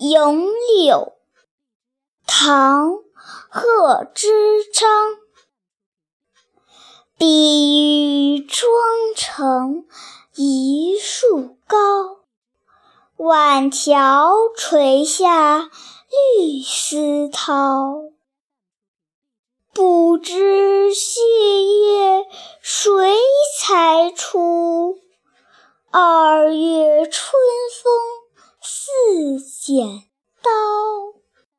咏柳，唐·贺知章。碧玉妆成一树高，万条垂下绿丝绦。不知细叶谁裁出？二月春剪刀。